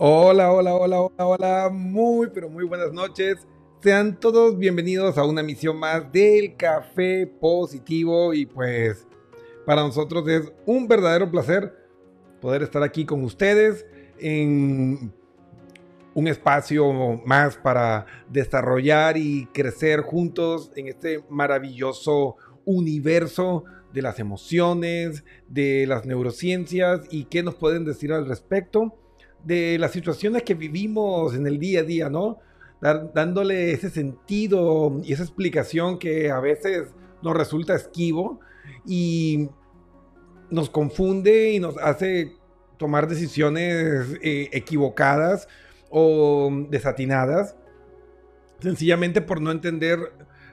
Hola, hola, hola, hola, hola. Muy, pero muy buenas noches. Sean todos bienvenidos a una emisión más del Café Positivo. Y pues, para nosotros es un verdadero placer poder estar aquí con ustedes en un espacio más para desarrollar y crecer juntos en este maravilloso universo de las emociones, de las neurociencias y qué nos pueden decir al respecto de las situaciones que vivimos en el día a día, ¿no? Dándole ese sentido y esa explicación que a veces nos resulta esquivo y nos confunde y nos hace tomar decisiones eh, equivocadas o desatinadas, sencillamente por no entender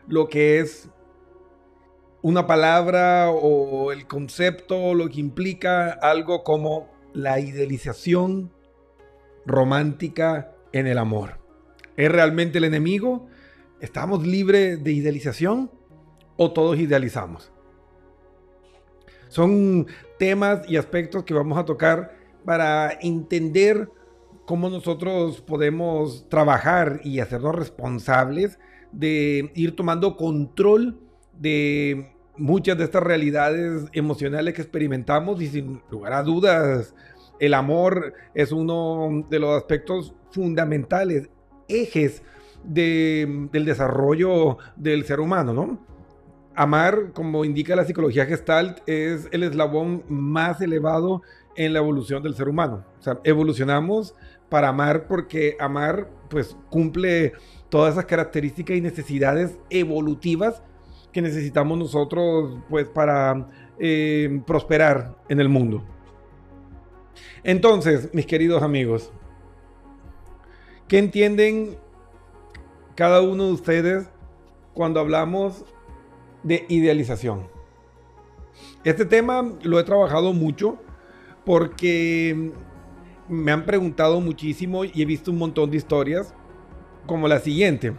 lo que es una palabra o el concepto, lo que implica algo como la idealización romántica en el amor. ¿Es realmente el enemigo? ¿Estamos libres de idealización o todos idealizamos? Son temas y aspectos que vamos a tocar para entender cómo nosotros podemos trabajar y hacernos responsables de ir tomando control de muchas de estas realidades emocionales que experimentamos y sin lugar a dudas el amor es uno de los aspectos fundamentales, ejes de- del desarrollo del ser humano, ¿no? Amar, como indica la psicología gestalt, es el eslabón más elevado en la evolución del ser humano. O sea, evolucionamos para amar porque amar pues cumple todas esas características y necesidades evolutivas que necesitamos nosotros pues para eh, prosperar en el mundo. Entonces, mis queridos amigos, ¿qué entienden cada uno de ustedes cuando hablamos de idealización? Este tema lo he trabajado mucho porque me han preguntado muchísimo y he visto un montón de historias como la siguiente.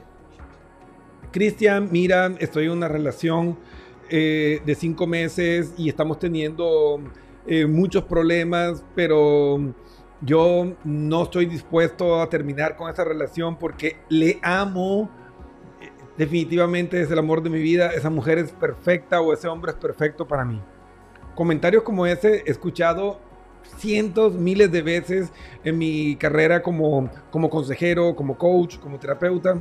Cristian, mira, estoy en una relación eh, de cinco meses y estamos teniendo eh, muchos problemas, pero yo no estoy dispuesto a terminar con esa relación porque le amo. Eh, Definitivamente es el amor de mi vida. Esa mujer es perfecta o ese hombre es perfecto para mí. Comentarios como ese he escuchado cientos, miles de veces en mi carrera como, como consejero, como coach, como terapeuta.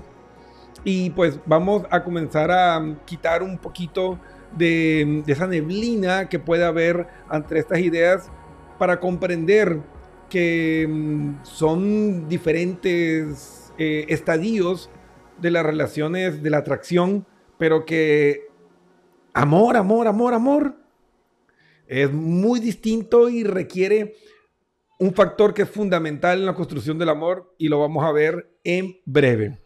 Y pues vamos a comenzar a quitar un poquito de, esa neblina que puede haber ante estas ideas para comprender que mm, son diferentes eh, estadios de las relaciones de la atracción, pero que amor, amor, amor, amor es muy distinto y requiere un factor que es fundamental en la construcción del amor y lo vamos a ver en breve.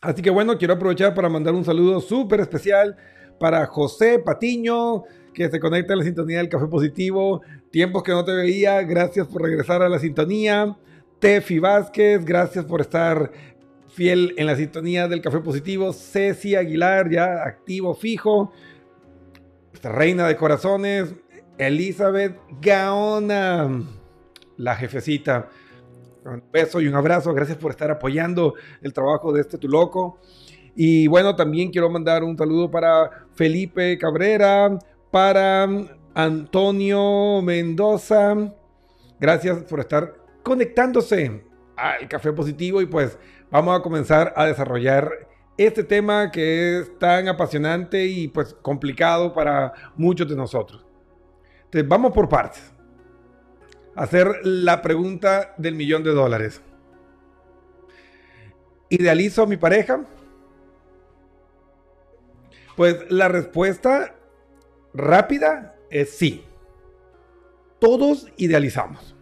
Así que bueno, quiero aprovechar para mandar un saludo súper especial para José Patiño, que se conecta a la sintonía del Café Positivo. Tiempos que no te veía, gracias por regresar a la sintonía. Tefi Vázquez, gracias por estar fiel en la sintonía del Café Positivo. Ceci Aguilar, ya activo, fijo. Reina de corazones. Elizabeth Gaona, la jefecita. Un beso y un abrazo. Gracias por estar apoyando el trabajo de este Tu Loco. Y bueno, también quiero mandar un saludo para Felipe Cabrera, para Antonio Mendoza. Gracias por estar conectándose al Café Positivo y pues vamos a comenzar a desarrollar este tema que es tan apasionante y pues complicado para muchos de nosotros. Entonces vamos por partes. Hacer la pregunta del millón de dólares. ¿Idealizo a mi pareja? Pues la respuesta rápida es sí. Todos idealizamos.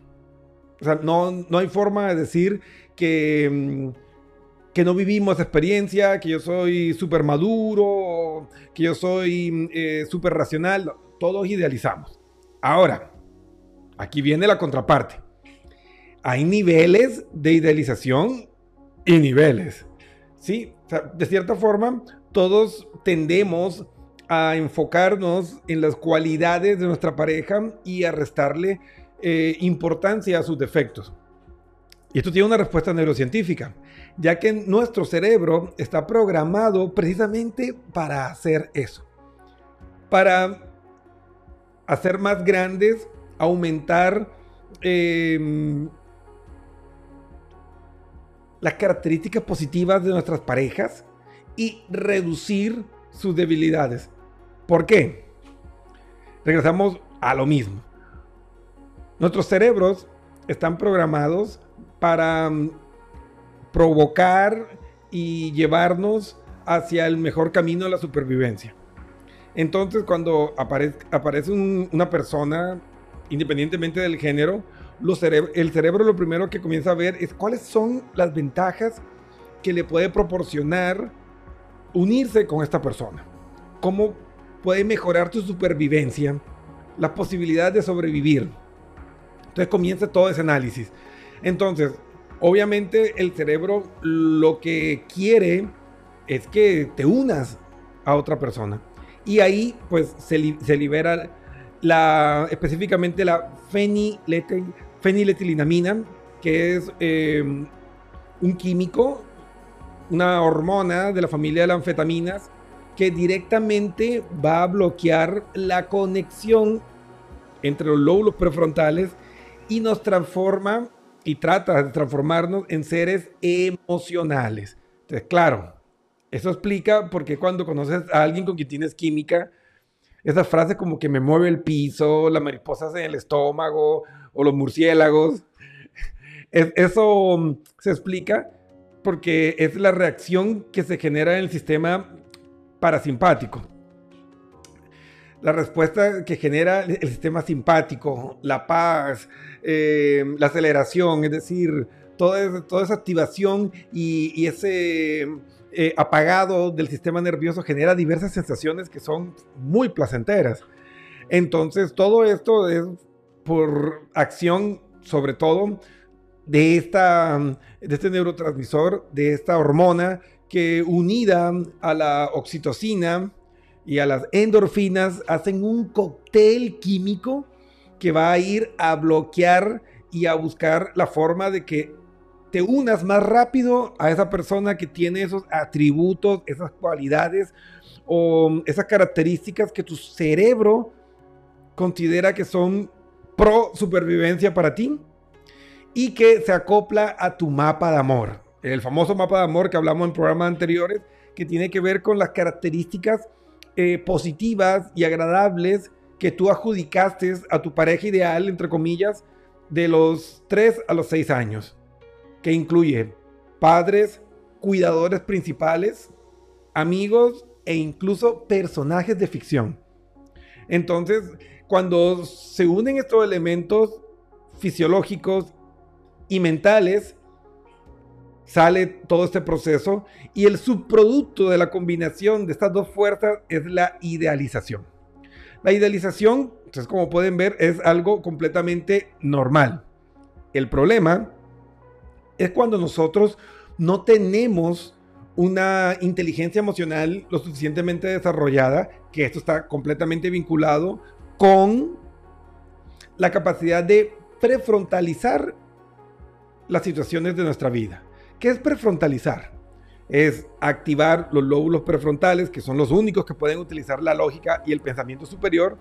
O sea, no, no hay forma de decir que, mm, que no vivimos experiencia, que yo soy súper maduro, que yo soy eh, súper racional. Todos idealizamos. Ahora, aquí viene la contraparte. Hay niveles de idealización y niveles. Sí, de cierta forma, todos tendemos a enfocarnos en las cualidades de nuestra pareja y a restarle eh, importancia a sus defectos. Y esto tiene una respuesta neurocientífica, ya que nuestro cerebro está programado precisamente para hacer eso, para hacer más grandes, aumentar eh, las características positivas de nuestras parejas y reducir sus debilidades. ¿Por qué? Regresamos a lo mismo. Nuestros cerebros están programados para mm, provocar y llevarnos hacia el mejor camino de la supervivencia. Entonces, cuando apare- aparece un- una persona, independientemente del género, el cerebro lo primero que comienza a ver es cuáles son las ventajas que le puede proporcionar unirse con esta persona. Cómo puede mejorar tu supervivencia, la posibilidad de sobrevivir. Entonces comienza todo ese análisis. Entonces, obviamente el cerebro lo que quiere es que te unas a otra persona. Y ahí pues se, li- se libera específicamente la fenilete- feniletilinamina, que es eh, un químico, una hormona de la familia de las anfetaminas, que directamente va a bloquear la conexión entre los lóbulos prefrontales y nos transforma y trata de transformarnos en seres emocionales. Entonces, claro, eso explica por qué cuando conoces a alguien con quien tienes química, esas frases como que me mueve el piso, las mariposas en el estómago o los murciélagos, es- eso mm, se explica porque es la reacción que se genera en el sistema parasimpático. La respuesta que genera el sistema simpático, la paz, eh, la aceleración, es decir, toda, esa- activación y, y ese eh, apagado del sistema nervioso genera diversas sensaciones que son muy placenteras. Entonces, todo esto es por acción, sobre todo, de, esta, de este neurotransmisor, de esta hormona que unida a la oxitocina y a las endorfinas hacen un cóctel químico que va a ir a bloquear y a buscar la forma de que te unas más rápido a esa persona que tiene esos atributos, esas cualidades o esas características que tu cerebro considera que son pro supervivencia para ti y que se acopla a tu mapa de amor. El famoso mapa de amor que hablamos en programas anteriores, que tiene que ver con las características eh, positivas y agradables que tú adjudicaste a tu pareja ideal, entre comillas, de los 3 a los 6 años, que incluye padres, cuidadores principales, amigos e incluso personajes de ficción. Entonces, cuando se unen estos elementos fisiológicos y mentales, sale todo este proceso y el subproducto de la combinación de estas dos fuerzas es la idealización. La idealización, entonces como pueden ver, es algo completamente normal. El problema es cuando nosotros no tenemos una inteligencia emocional lo suficientemente desarrollada, que esto está completamente vinculado con la capacidad de prefrontalizar las situaciones de nuestra vida. ¿Qué es prefrontalizar? Es activar los lóbulos prefrontales, que son los únicos que pueden utilizar la lógica y el pensamiento superior,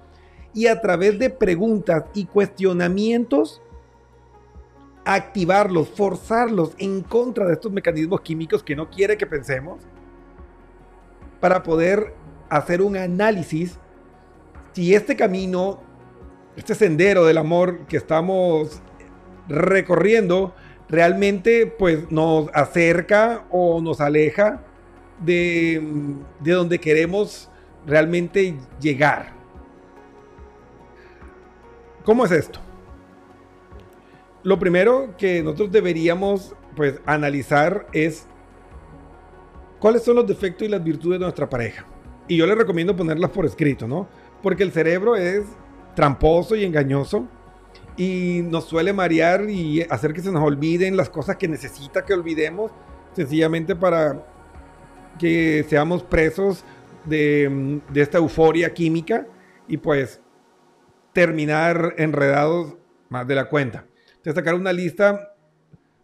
y a través de preguntas y cuestionamientos, activarlos, forzarlos en contra de estos mecanismos químicos que no quiere que pensemos, para poder hacer un análisis si este camino, este sendero del amor que estamos recorriendo, realmente pues nos acerca o nos aleja de, de donde queremos realmente llegar. ¿Cómo es esto? Lo primero que nosotros deberíamos pues analizar es cuáles son los defectos y las virtudes de nuestra pareja. Y yo les recomiendo ponerlas por escrito, ¿no? Porque el cerebro es tramposo y engañoso y nos suele marear y hacer que se nos olviden las cosas que necesita que olvidemos, sencillamente para que seamos presos de, esta euforia química y pues terminar enredados más de la cuenta. Entonces sacar una lista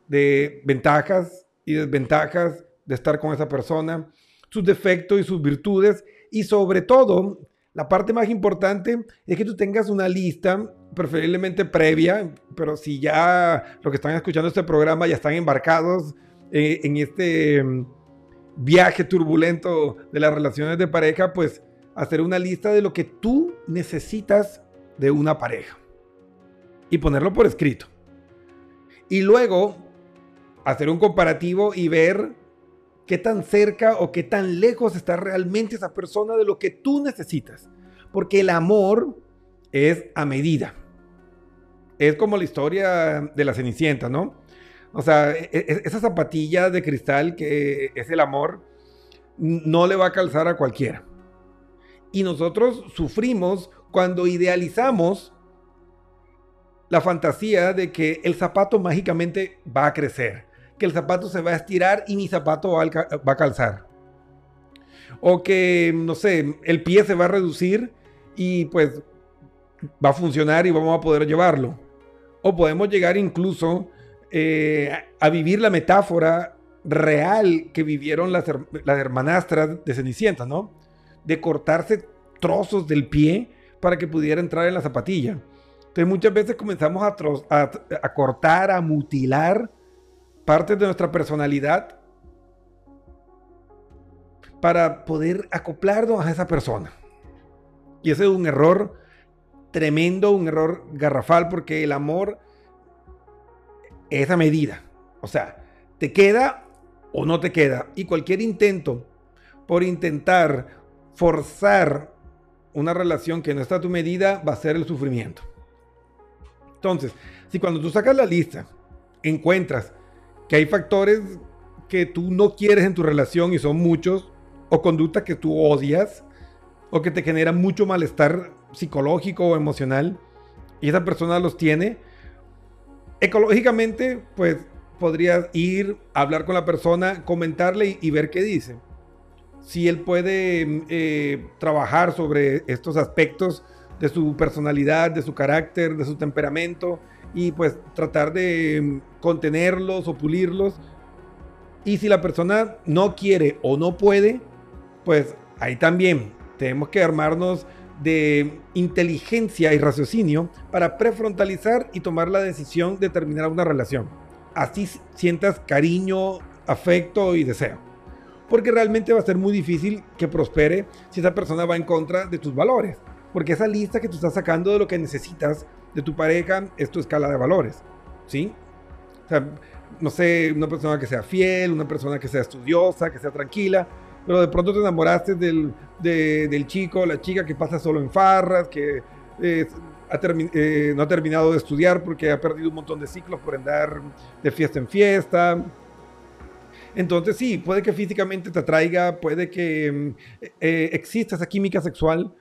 de ventajas y desventajas de estar con esa persona, sus defectos y sus virtudes y sobre todo la parte más importante es que tú tengas una lista, preferiblemente previa, pero si ya los que están escuchando este programa ya están embarcados eh, en este mm, viaje turbulento de las relaciones de pareja, pues hacer una lista de lo que tú necesitas de una pareja y ponerlo por escrito. Y luego hacer un comparativo y ver qué tan cerca o qué tan lejos está realmente esa persona de lo que tú necesitas. Porque el amor es a medida. Es como la historia de la Cenicienta, ¿no? O sea, e- e- esa zapatilla de cristal que es el amor, no le va a calzar a cualquiera. Y nosotros sufrimos cuando idealizamos la fantasía de que el zapato mágicamente va a crecer, que el zapato se va a estirar y mi zapato va a, calzar. O que, no sé, el pie se va a reducir y pues va a funcionar y vamos a poder llevarlo. O podemos llegar incluso eh, a vivir la metáfora real que vivieron las, las hermanastras de Cenicienta, ¿no? De cortarse trozos del pie para que pudiera entrar en la zapatilla. Entonces muchas veces comenzamos a cortar, a mutilar partes de nuestra personalidad para poder acoplarnos a esa persona. Y ese es un error tremendo, un error garrafal, porque el amor es a medida. O sea, te queda o no te queda. Y cualquier intento por intentar forzar una relación que no está a tu medida va a ser el sufrimiento. Entonces, si cuando tú sacas la lista encuentras que hay factores que tú no quieres en tu relación y son muchos, o conductas que tú odias, o que te generan mucho malestar psicológico o emocional, y esa persona los tiene, ecológicamente, pues podrías ir, hablar con la persona, comentarle y, ver qué dice. Si él puede eh, trabajar sobre estos aspectos de su personalidad, de su carácter, de su temperamento, y pues tratar de mm, contenerlos o pulirlos. Y si la persona no quiere o no puede, pues ahí también tenemos que armarnos de inteligencia y raciocinio para prefrontalizar y tomar la decisión de terminar una relación. Así sientas cariño, afecto y deseo. Porque realmente va a ser muy difícil que prospere si esa persona va en contra de tus valores. Porque esa lista que tú estás sacando de lo que necesitas de tu pareja es tu escala de valores. ¿Sí? O sea, no sé, una persona que sea fiel, una persona que sea estudiosa, que sea tranquila, pero de pronto te enamoraste del, de- del chico la chica que pasa solo en farras, que eh, ha eh, no ha terminado de estudiar porque ha perdido un montón de ciclos por andar de fiesta en fiesta. Entonces sí, puede que físicamente te atraiga, puede que mm, eh, exista esa química sexual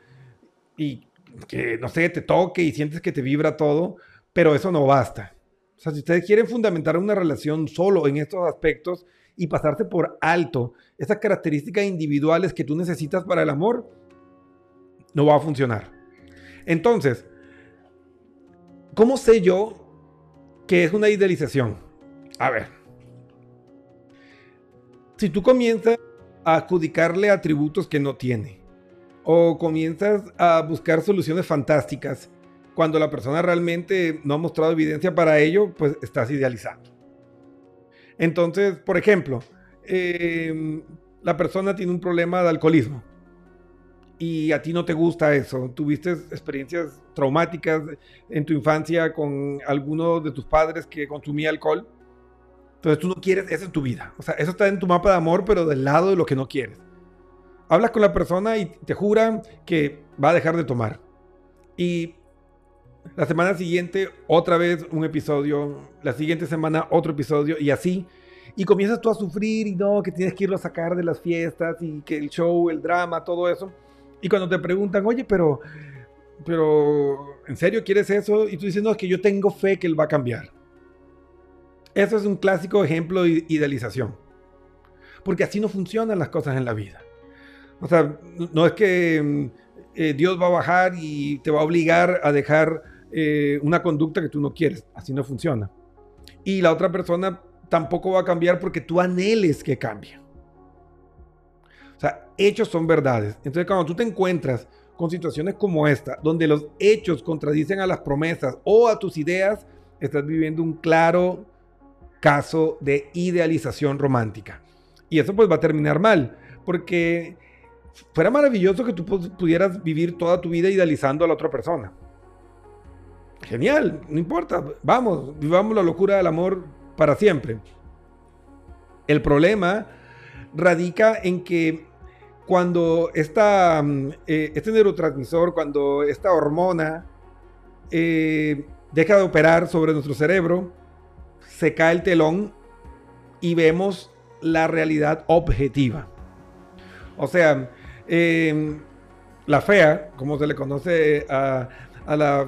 y que, no sé, te toque y sientes que te vibra todo, pero eso no basta. O sea, si ustedes quieren fundamentar una relación solo en estos aspectos y pasarse por alto esas características individuales que tú necesitas para el amor, no va a funcionar. Entonces, ¿cómo sé yo que es una idealización? A ver, si tú comienzas a adjudicarle atributos que no tiene, o comienzas a buscar soluciones fantásticas, cuando la persona realmente no ha mostrado evidencia para ello, pues estás idealizando. Entonces, por ejemplo, eh, la persona tiene un problema de alcoholismo y a ti no te gusta eso, tuviste experiencias traumáticas en tu infancia con alguno de tus padres que consumía alcohol, entonces tú no quieres eso en tu vida. O sea, eso está en tu mapa de amor, pero del lado de lo que no quieres. Hablas con la persona y te jura que va a dejar de tomar. Y la semana siguiente otra vez un episodio, la siguiente semana otro episodio y así. Y comienzas tú a sufrir y no, que tienes que irlo a sacar de las fiestas y que el show, el drama, todo eso. Y cuando te preguntan, oye, pero, pero, ¿en serio quieres eso? Y tú dices, no, es que yo tengo fe que él va a cambiar. Eso es un clásico ejemplo de idealización. Porque así no funcionan las cosas en la vida. O sea, no es que mm, eh, Dios va a bajar y te va a obligar a dejar eh, una conducta que tú no quieres. Así no funciona. Y la otra persona tampoco va a cambiar porque tú anheles que cambie. O sea, hechos son verdades. Entonces, cuando tú te encuentras con situaciones como esta, donde los hechos contradicen a las promesas o a tus ideas, estás viviendo un claro caso de idealización romántica. Y eso pues va a terminar mal, porque fuera maravilloso que tú pu- pudieras vivir toda tu vida idealizando a la otra persona. Genial, no importa, vamos, vivamos la locura del amor para siempre. El problema radica en que cuando esta, mm, eh, este neurotransmisor, cuando esta hormona eh, deja de operar sobre nuestro cerebro, se cae el telón y vemos la realidad objetiva. O sea, eh, la fea, como se le conoce a, la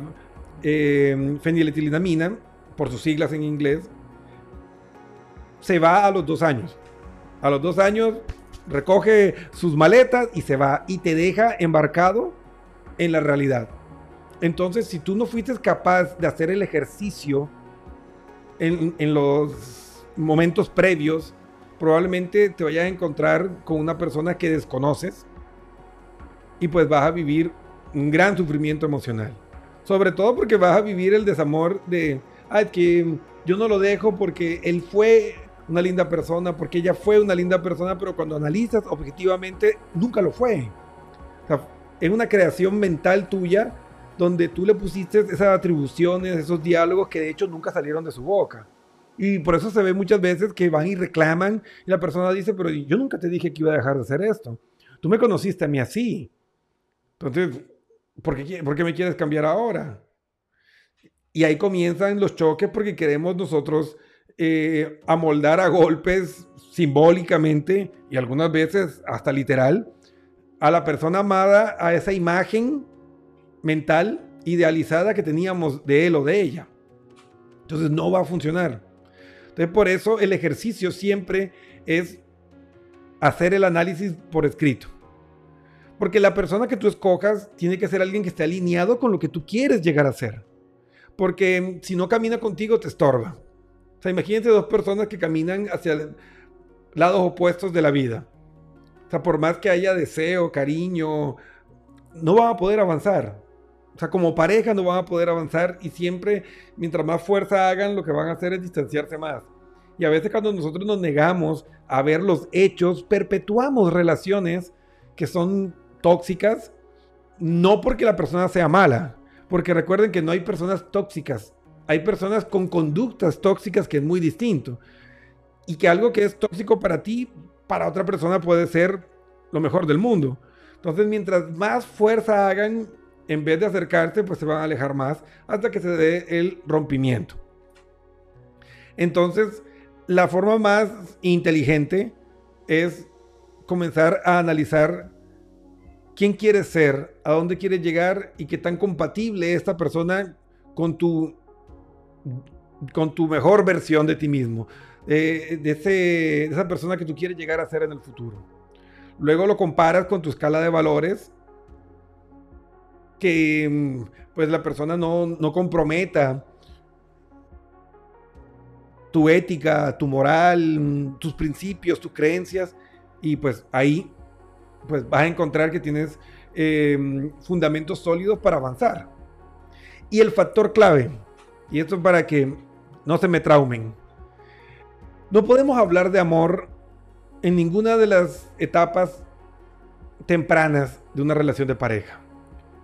eh, feniletilamina, por sus siglas en inglés, se va a los dos años. A los dos años recoge sus maletas y se va y te deja embarcado en la realidad. Entonces, si tú no fuiste capaz de hacer el ejercicio en, en los momentos previos, probablemente te vayas a encontrar con una persona que desconoces y pues vas a vivir un gran sufrimiento emocional. Sobre todo porque vas a vivir el desamor de, ah, que yo no lo dejo porque él fue una linda persona, porque ella fue una linda persona, pero cuando analizas objetivamente, nunca lo fue. O es una creación mental tuya donde tú le pusiste esas atribuciones, esos diálogos que de hecho nunca salieron de su boca. Y por eso se ve muchas veces que van y reclaman y la persona dice, pero yo nunca te dije que iba a dejar de hacer esto. Tú me conociste a mí así. Entonces, ¿por qué, me quieres cambiar ahora? Y ahí comienzan los choques porque queremos nosotros eh, amoldar a golpes simbólicamente y algunas veces hasta literal a la persona amada a esa imagen mental idealizada que teníamos de él o de ella. Entonces no va a funcionar. Entonces por eso el ejercicio siempre es hacer el análisis por escrito. Porque la persona que tú escojas tiene que ser alguien que esté alineado con lo que tú quieres llegar a ser. Porque si no camina contigo te estorba. O sea, imagínense dos personas que caminan hacia lados opuestos de la vida. O sea, por más que haya deseo, cariño, no van a poder avanzar. O sea, como pareja no van a poder avanzar y siempre, mientras más fuerza hagan, lo que van a hacer es distanciarse más. Y a veces cuando nosotros nos negamos a ver los hechos, perpetuamos relaciones que son tóxicas, no porque la persona sea mala, porque recuerden que no hay personas tóxicas, hay personas con conductas tóxicas que es muy distinto. Y que algo que es tóxico para ti, para otra persona puede ser lo mejor del mundo. Entonces, mientras más fuerza hagan, en vez de acercarse, pues se van a alejar más hasta que se dé el rompimiento. Entonces, la forma más inteligente es comenzar a analizar quién quieres ser, a dónde quieres llegar y qué tan compatible es esta persona con tu, con tu mejor versión de ti mismo, eh, de, de esa persona que tú quieres llegar a ser en el futuro. Luego lo comparas con tu escala de valores, que mm, pues la persona no, no comprometa tu ética, tu moral, mm, tus principios, tus creencias, y pues ahí pues vas a encontrar que tienes eh, fundamentos sólidos para avanzar. Y el factor clave, y esto es para que no se me traumen, no podemos hablar de amor en ninguna de las etapas tempranas de una relación de pareja.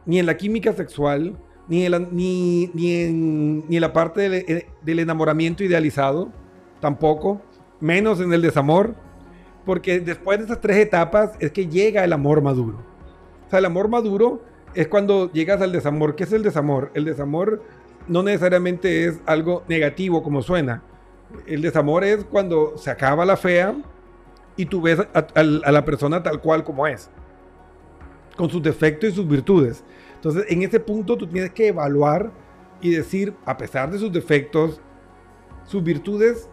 Ni en la química sexual, ni en la, ni, ni en, ni en la parte del, eh, del enamoramiento idealizado, tampoco, menos en el desamor, porque después de esas tres etapas es que llega el amor maduro. O sea, el amor maduro es cuando llegas al desamor. ¿Qué es el desamor? El desamor no necesariamente es algo negativo como suena. El desamor es cuando se acaba la fea y tú ves a, a- a la persona tal cual como es, con sus defectos y sus virtudes. Entonces, en ese punto tú tienes que evaluar y decir, a pesar de sus defectos, sus virtudes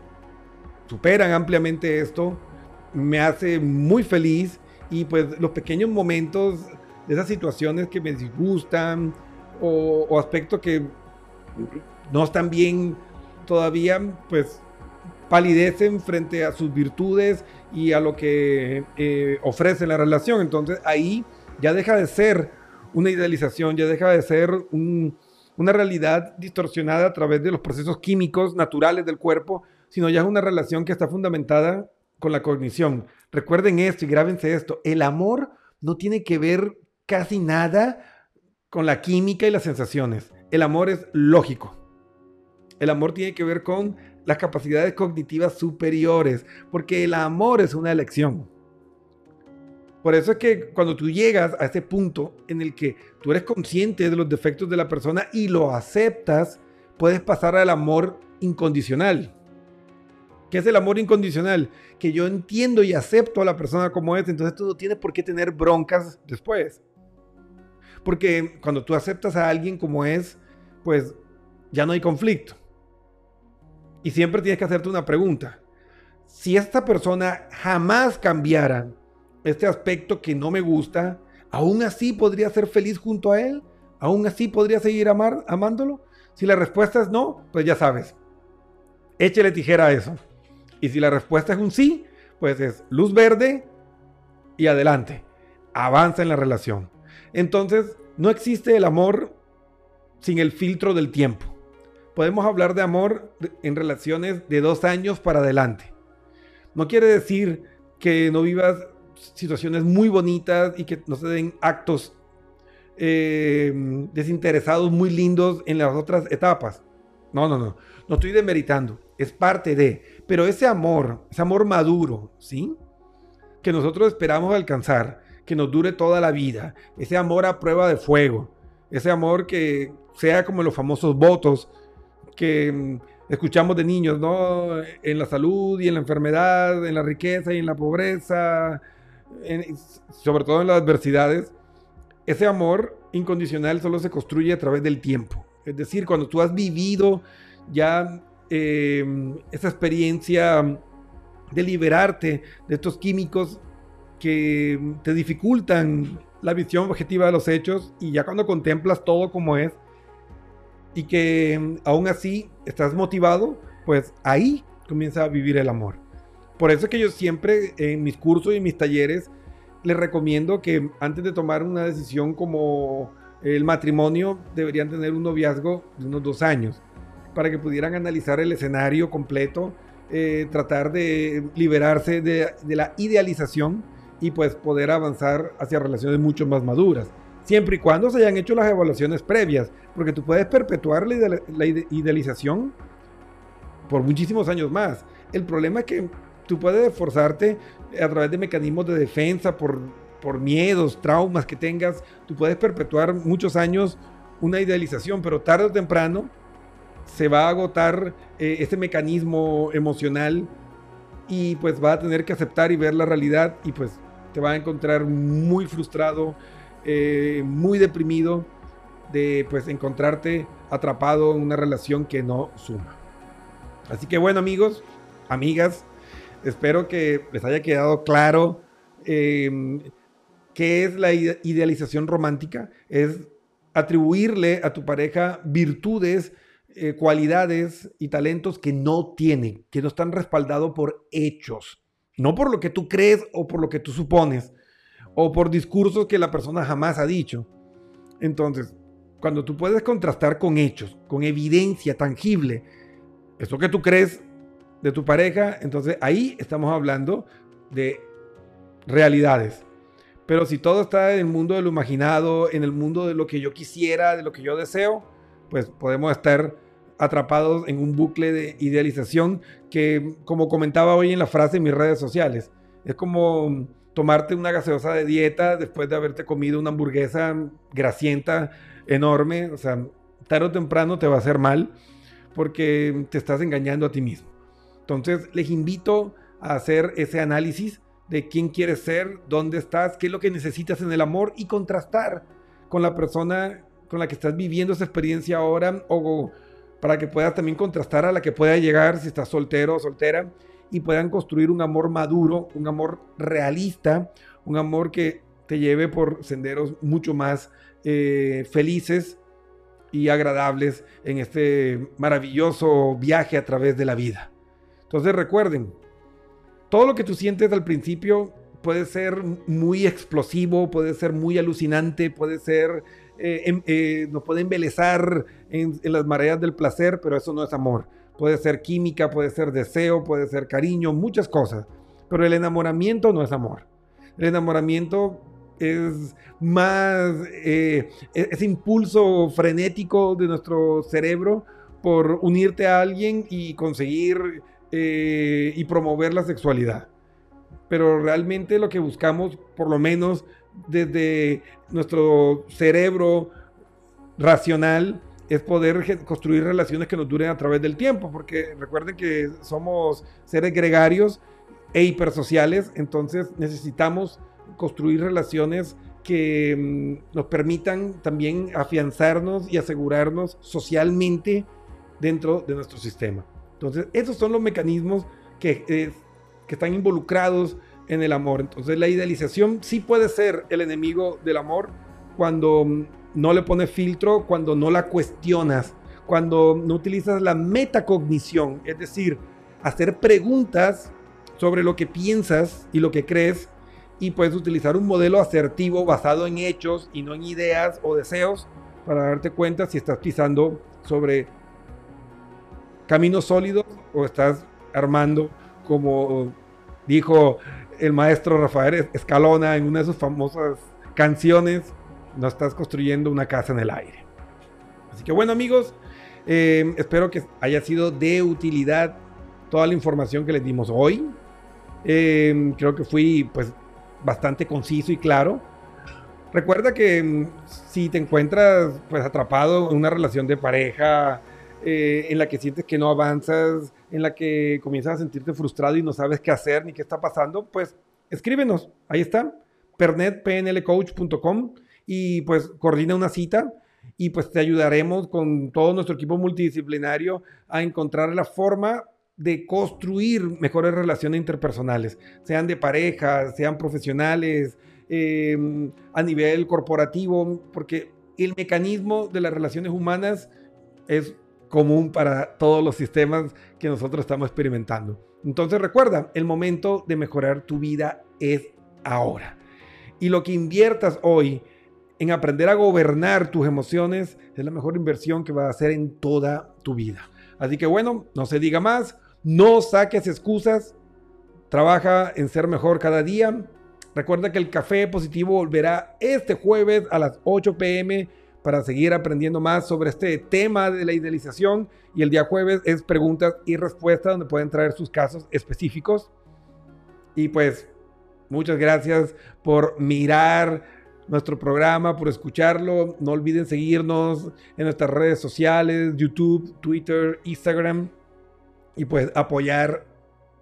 superan ampliamente esto, me hace muy feliz y pues los pequeños momentos de esas situaciones que me disgustan o, aspectos que no están bien todavía, pues palidecen frente a sus virtudes y a lo que eh, ofrece la relación. Entonces ahí ya deja de ser una idealización, ya deja de ser un- una realidad distorsionada a través de los procesos químicos naturales del cuerpo, sino ya es una relación que está fundamentada con la cognición. Recuerden esto y grábense esto, el amor no tiene que ver casi nada con la química y las sensaciones. El amor es lógico. El amor tiene que ver con las capacidades cognitivas superiores, porque el amor es una elección. Por eso es que cuando tú llegas a ese punto en el que tú eres consciente de los defectos de la persona y lo aceptas, puedes pasar al amor incondicional. ¿Qué es el amor incondicional? Que yo entiendo y acepto a la persona como es, entonces tú no tienes por qué tener broncas después. Porque cuando tú aceptas a alguien como es, pues ya no hay conflicto. Y siempre tienes que hacerte una pregunta. Si esta persona jamás cambiara este aspecto que no me gusta, ¿aún así podría ser feliz junto a él? ¿Aún así podría seguir amar, amándolo? Si la respuesta es no, pues ya sabes. Échele tijera a eso. Y si la respuesta es un sí, pues es luz verde y adelante. Avanza en la relación. Entonces, no existe el amor sin el filtro del tiempo. Podemos hablar de amor en relaciones de dos años para adelante. No quiere decir que no vivas situaciones muy bonitas y que no se den actos eh, desinteresados muy lindos en las otras etapas. No, no, no. No estoy demeritando. Es parte de. Pero ese amor, ese amor maduro, ¿sí? Que nosotros esperamos alcanzar, que nos dure toda la vida. Ese amor a prueba de fuego. Ese amor que sea como los famosos votos que mm, escuchamos de niños, ¿no? En la salud y en la enfermedad, en la riqueza y en la pobreza, sobre todo en las adversidades. Ese amor incondicional solo se construye a través del tiempo. Es decir, cuando tú has vivido ya eh, esa experiencia de liberarte de estos químicos que te dificultan la visión objetiva de los hechos y ya cuando contemplas todo como es y que mm, aún así estás motivado, pues ahí comienza a vivir el amor. Por eso es que yo siempre en mis cursos y mis talleres les recomiendo que antes de tomar una decisión como el matrimonio deberían tener un noviazgo de unos dos años para que pudieran analizar el escenario completo, eh, tratar de liberarse de, la idealización y pues poder avanzar hacia relaciones mucho más maduras. Siempre y cuando se hayan hecho las evaluaciones previas, porque tú puedes perpetuar la, ide- la ide- idealización por muchísimos años más. El problema es que tú puedes esforzarte a través de mecanismos de defensa por miedos, traumas que tengas. Tú puedes perpetuar muchos años una idealización, pero tarde o temprano se va a agotar eh, ese mecanismo emocional y pues va a tener que aceptar y ver la realidad y pues te va a encontrar muy frustrado, eh, muy deprimido de pues encontrarte atrapado en una relación que no suma. Así que bueno amigos, amigas, espero que les haya quedado claro eh, qué es la ide- idealización romántica. Es atribuirle a tu pareja virtudes, eh, cualidades y talentos que no tiene, que no están respaldados por hechos, no por lo que tú crees o por lo que tú supones, o por discursos que la persona jamás ha dicho. Entonces, cuando tú puedes contrastar con hechos, con evidencia tangible, eso que tú crees de tu pareja, entonces ahí estamos hablando de realidades. Pero si todo está en el mundo de lo imaginado, en el mundo de lo que yo quisiera, de lo que yo deseo, pues podemos estar atrapados en un bucle de idealización que, como comentaba hoy en la frase en mis redes sociales, es como tomarte una gaseosa de dieta después de haberte comido una hamburguesa grasienta, enorme, o sea, tarde o temprano te va a hacer mal porque te estás engañando a ti mismo. Entonces, les invito a hacer ese análisis de quién quieres ser, dónde estás, qué es lo que necesitas en el amor y contrastar con la persona con la que estás viviendo esa experiencia ahora o para que puedas también contrastar a la que pueda llegar si estás soltero o soltera y puedan construir un amor maduro, un amor realista, un amor que te lleve por senderos mucho más eh, felices y agradables en este maravilloso viaje a través de la vida. Entonces recuerden, todo lo que tú sientes al principio puede ser muy explosivo, puede ser muy alucinante, puede ser, eh, em- eh, nos puede embelezar en, las mareas del placer, pero eso no es amor. Puede ser química, puede ser deseo, puede ser cariño, muchas cosas. Pero el enamoramiento no es amor. El enamoramiento es más eh, e- ese impulso frenético de nuestro cerebro por unirte a alguien y conseguir eh, y promover la sexualidad. Pero realmente lo que buscamos, por lo menos desde nuestro cerebro racional, es poder construir relaciones que nos duren a través del tiempo, porque recuerden que somos seres gregarios e hipersociales, entonces necesitamos construir relaciones que mm, nos permitan también afianzarnos y asegurarnos socialmente dentro de nuestro sistema. Entonces, esos son los mecanismos que, eh, que están involucrados en el amor. Entonces, la idealización sí puede ser el enemigo del amor cuando mm, no le pones filtro, cuando no la cuestionas, cuando no utilizas la metacognición, es decir, hacer preguntas sobre lo que piensas y lo que crees y puedes utilizar un modelo asertivo basado en hechos y no en ideas o deseos para darte cuenta si estás pisando sobre caminos sólidos o estás armando como dijo el maestro Rafael Escalona en una de sus famosas canciones, no estás construyendo una casa en el aire. Así que bueno amigos, eh, espero que haya sido de utilidad toda la información que les dimos hoy. Eh, creo que fui pues bastante conciso y claro. Recuerda que mm, si te encuentras pues atrapado en una relación de pareja eh, en la que sientes que no avanzas, en la que comienzas a sentirte frustrado y no sabes qué hacer ni qué está pasando, pues escríbenos. Ahí está, pernetpnlcoach.com y pues coordina una cita y pues te ayudaremos con todo nuestro equipo multidisciplinario a encontrar la forma de construir mejores relaciones interpersonales, sean de pareja, sean profesionales, eh, a nivel corporativo, porque el mecanismo de las relaciones humanas es común para todos los sistemas que nosotros estamos experimentando. Entonces recuerda, el momento de mejorar tu vida es ahora. Y lo que inviertas hoy en aprender a gobernar tus emociones es la mejor inversión que vas a hacer en toda tu vida. Así que bueno, no se diga más, no saques excusas, trabaja en ser mejor cada día. Recuerda que el café positivo volverá este jueves a las 8 pm para seguir aprendiendo más sobre este tema de la idealización. Y el día jueves es preguntas y respuestas donde pueden traer sus casos específicos. Y pues muchas gracias por mirar nuestro programa, por escucharlo. No olviden seguirnos en nuestras redes sociales, YouTube, Twitter, Instagram. Y pues apoyar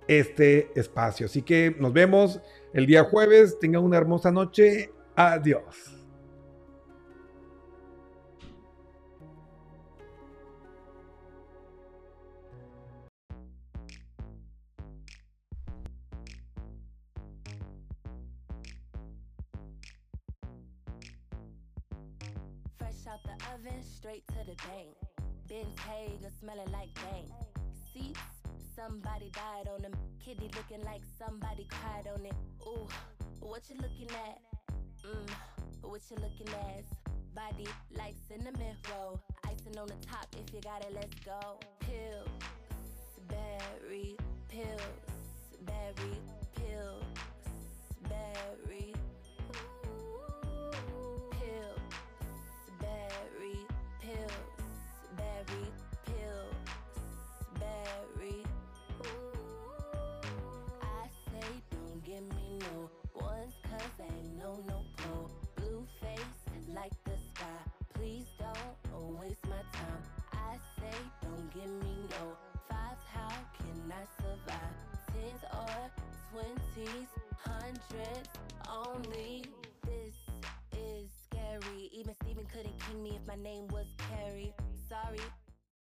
este espacio. Así que nos vemos el día jueves. Tengan una hermosa noche. Adiós. Fresh out the oven, straight to the bank. Hager smelling like bank. Seats, somebody died on them. Kitty looking like somebody cried on it. Ooh, what you looking at? Mmm, what you looking at? Body like cinnamon roll. Icing on the top, if you got it, let's go. Pills, berry, pills, berry, my name was Carrie. Sorry,